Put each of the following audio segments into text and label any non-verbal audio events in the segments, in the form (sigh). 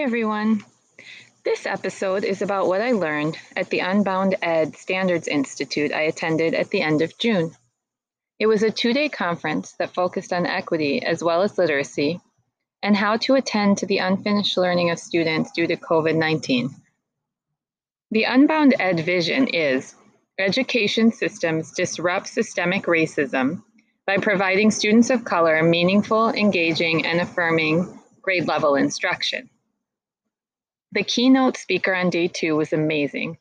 Hi, everyone. This episode is about what I learned at the Unbound Ed Standards Institute I attended at the end of June. It was a two day conference that focused on equity as well as literacy and how to attend to the unfinished learning of students due to COVID 19. The Unbound Ed vision is education systems disrupt systemic racism by providing students of color meaningful, engaging, and affirming grade level instruction. The keynote speaker on day two was amazing.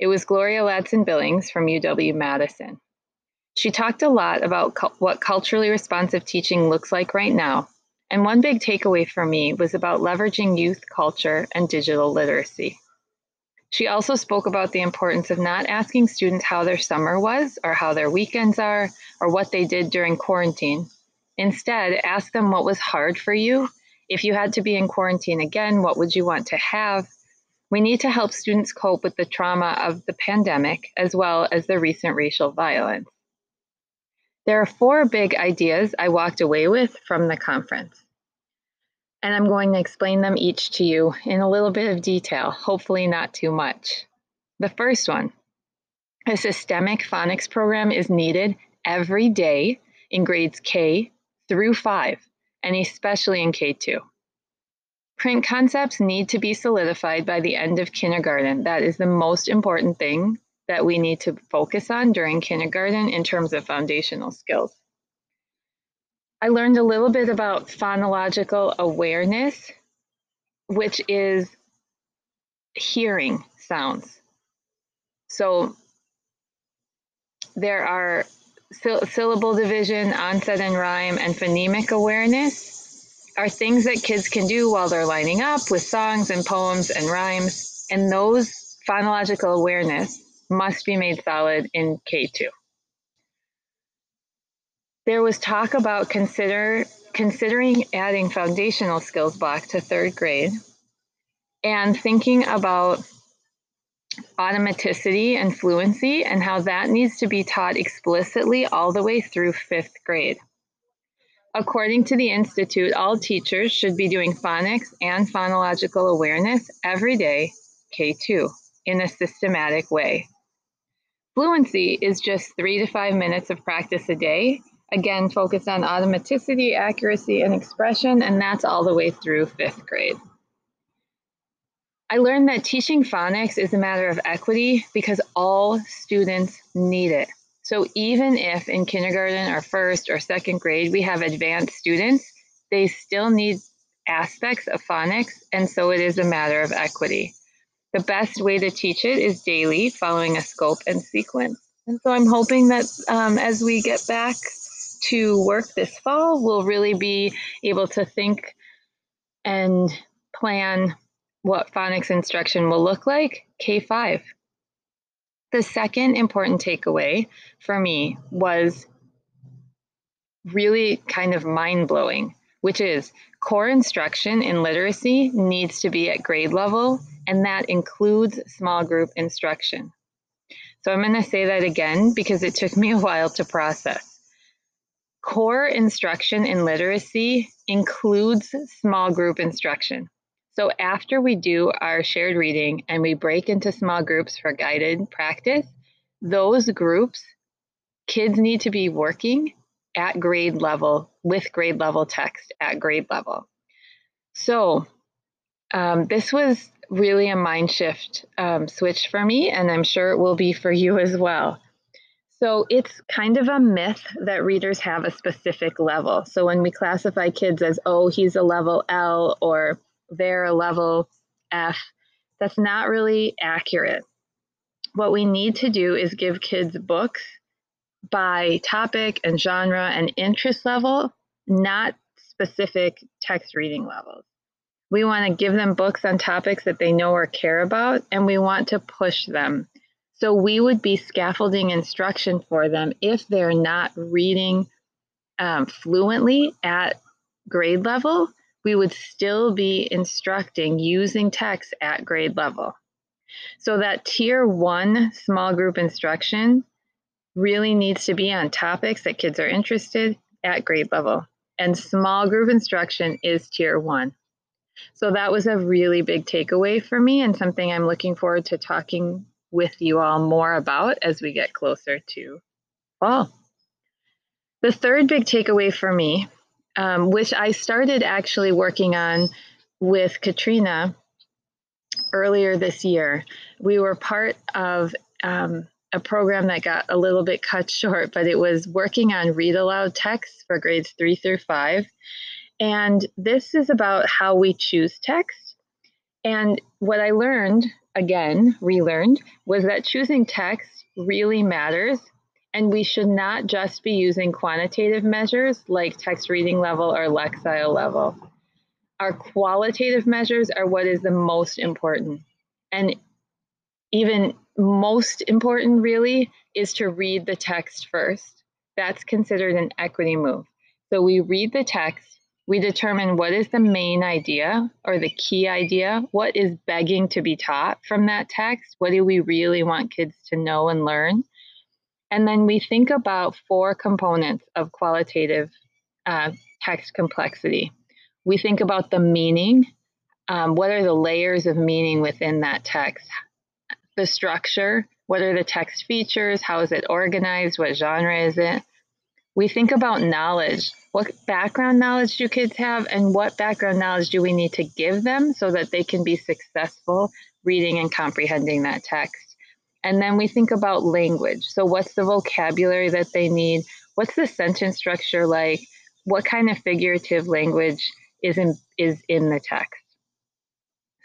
It was Gloria Ladson Billings from UW Madison. She talked a lot about cu- what culturally responsive teaching looks like right now, and one big takeaway for me was about leveraging youth culture and digital literacy. She also spoke about the importance of not asking students how their summer was, or how their weekends are, or what they did during quarantine. Instead, ask them what was hard for you if you had to be in quarantine again, what would you want to have? We need to help students cope with the trauma of the pandemic as well as the recent racial violence. There are four big ideas I walked away with from the conference. And I'm going to explain them each to you in a little bit of detail, hopefully not too much. The first one a systemic phonics program is needed every day in grades K through 5 and especially in K2. Print concepts need to be solidified by the end of kindergarten. That is the most important thing that we need to focus on during kindergarten in terms of foundational skills. I learned a little bit about phonological awareness, which is hearing sounds. So there are syllable division, onset and rime, and phonemic awareness are things that kids can do while they're lining up with songs and poems and rhymes. And those phonological awareness must be made solid in K2. There was talk about consider considering adding foundational skills block to third grade and thinking about automaticity and fluency and how that needs to be taught explicitly all the way through fifth grade. According to the Institute, all teachers should be doing phonics and phonological awareness every day, K2, in a systematic way. Fluency is just three to five minutes of practice a day. Again, focused on automaticity, accuracy, and expression, and that's all the way through fifth grade. I learned that teaching phonics is a matter of equity because all students need it. So even if in kindergarten or first or second grade we have advanced students, they still need aspects of phonics, and so it is a matter of equity. The best way to teach it is daily, following a scope and sequence. And so I'm hoping that um, as we get back to work this fall, we'll really be able to think and plan what phonics instruction will look like, K5. The second important takeaway for me was really kind of mind blowing, which is core instruction in literacy needs to be at grade level, and that includes small group instruction. So I'm going to say that again because it took me a while to process. Core instruction in literacy includes small group instruction. So after we do our shared reading and we break into small groups for guided practice, those groups, kids need to be working at grade level with grade level text at grade level. So um, this was really a mind shift um, switch for me, and I'm sure it will be for you as well. So it's kind of a myth that readers have a specific level. So when we classify kids as, oh, he's a level L or they're a level F. That's not really accurate. What we need to do is give kids books by topic and genre and interest level, not specific text reading levels. We want to give them books on topics that they know or care about, and we want to push them. So we would be scaffolding instruction for them if they're not reading um, fluently at grade level we would still be instructing using text at grade level. So that tier one small group instruction really needs to be on topics that kids are interested at grade level. And small group instruction is tier one. So that was a really big takeaway for me and something I'm looking forward to talking with you all more about as we get closer to fall. The third big takeaway for me, um, which I started actually working on with Katrina earlier this year, we were part of um, a program that got a little bit cut (laughs) short, but it was working on read aloud text for grades three through five. And this is about how we choose text. And what I learned, again, relearned, was that choosing text really matters. And we should not just be using quantitative measures like text reading level or Lexile level. Our qualitative measures are what is the most important. And even most important, really, is to read the text first. That's considered an equity move. So we read the text we determine what is the main idea or the key idea, what is begging to be taught from that text, what do we really want kids to know and learn. And then we think about four components of qualitative uh, text complexity. We think about the meaning, um, what are the layers of meaning within that text, the structure, what are the text features, how is it organized, what genre is it. We think about knowledge, what background knowledge do kids have and what background knowledge do we need to give them so that they can be successful reading and comprehending that text and then we think about language. So what's the vocabulary that they need? What's the sentence structure like? What kind of figurative language is in is in the text?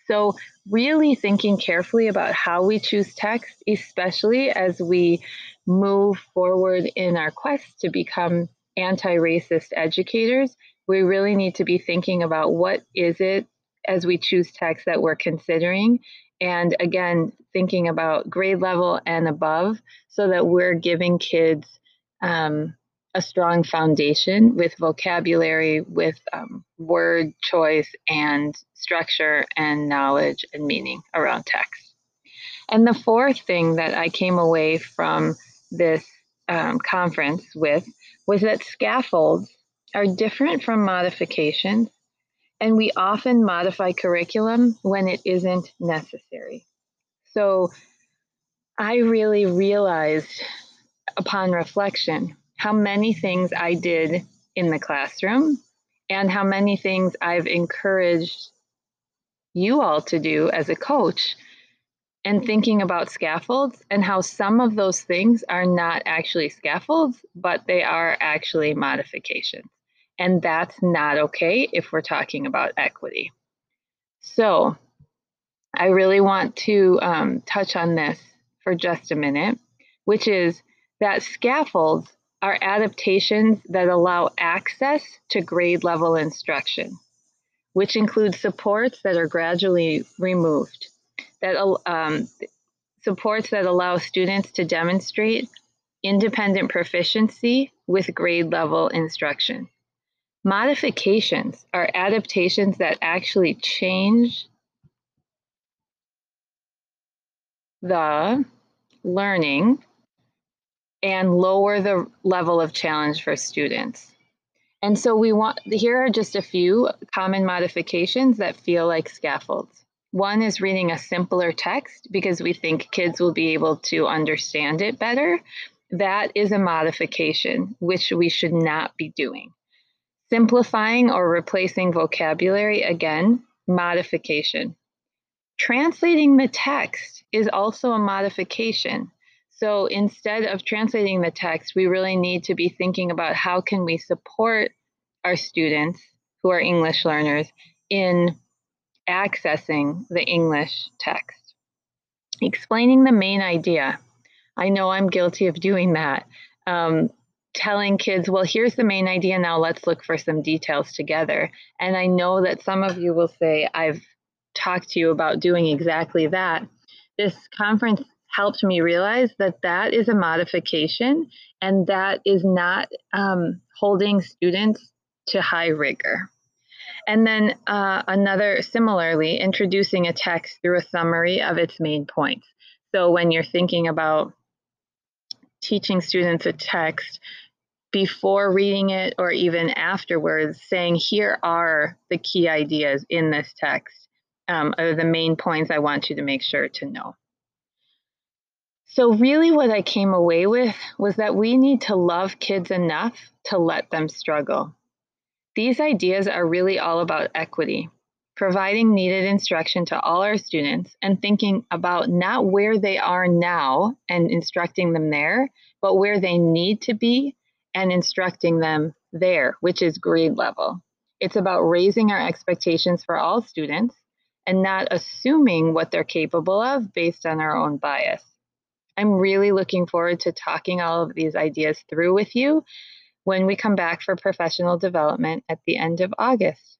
So really thinking carefully about how we choose text especially as we move forward in our quest to become anti racist educators, we really need to be thinking about what is it as we choose text that we're considering. And again, thinking about grade level and above so that we're giving kids um, a strong foundation with vocabulary, with um, word choice and structure and knowledge and meaning around text. And the fourth thing that I came away from this um, conference with was that scaffolds are different from modifications, and we often modify curriculum when it isn't necessary. So I really realized upon reflection how many things I did in the classroom and how many things I've encouraged you all to do as a coach and thinking about scaffolds and how some of those things are not actually scaffolds, but they are actually modifications. And that's not okay if we're talking about equity. So I really want to um, touch on this for just a minute, which is that scaffolds are adaptations that allow access to grade level instruction, which includes supports that are gradually removed that um, supports that allow students to demonstrate independent proficiency with grade level instruction. Modifications are adaptations that actually change the learning and lower the level of challenge for students. And so we want here are just a few common modifications that feel like scaffolds. One is reading a simpler text because we think kids will be able to understand it better. That is a modification, which we should not be doing. Simplifying or replacing vocabulary, again, modification. Translating the text is also a modification. So instead of translating the text, we really need to be thinking about how can we support our students who are English learners in accessing the English text. Explaining the main idea. I know I'm guilty of doing that. Um, telling kids, well, here's the main idea, now let's look for some details together. And I know that some of you will say, I've talked to you about doing exactly that. This conference helped me realize that that is a modification and that is not um, holding students to high rigor. And then uh, another, similarly, introducing a text through a summary of its main points. So when you're thinking about teaching students a text, before reading it or even afterwards, saying, here are the key ideas in this text, um, are the main points I want you to make sure to know. So, really, what I came away with was that we need to love kids enough to let them struggle. These ideas are really all about equity, providing needed instruction to all our students and thinking about not where they are now and instructing them there, but where they need to be and instructing them there, which is grade level. It's about raising our expectations for all students and not assuming what they're capable of based on our own bias. I'm really looking forward to talking all of these ideas through with you when we come back for professional development at the end of August.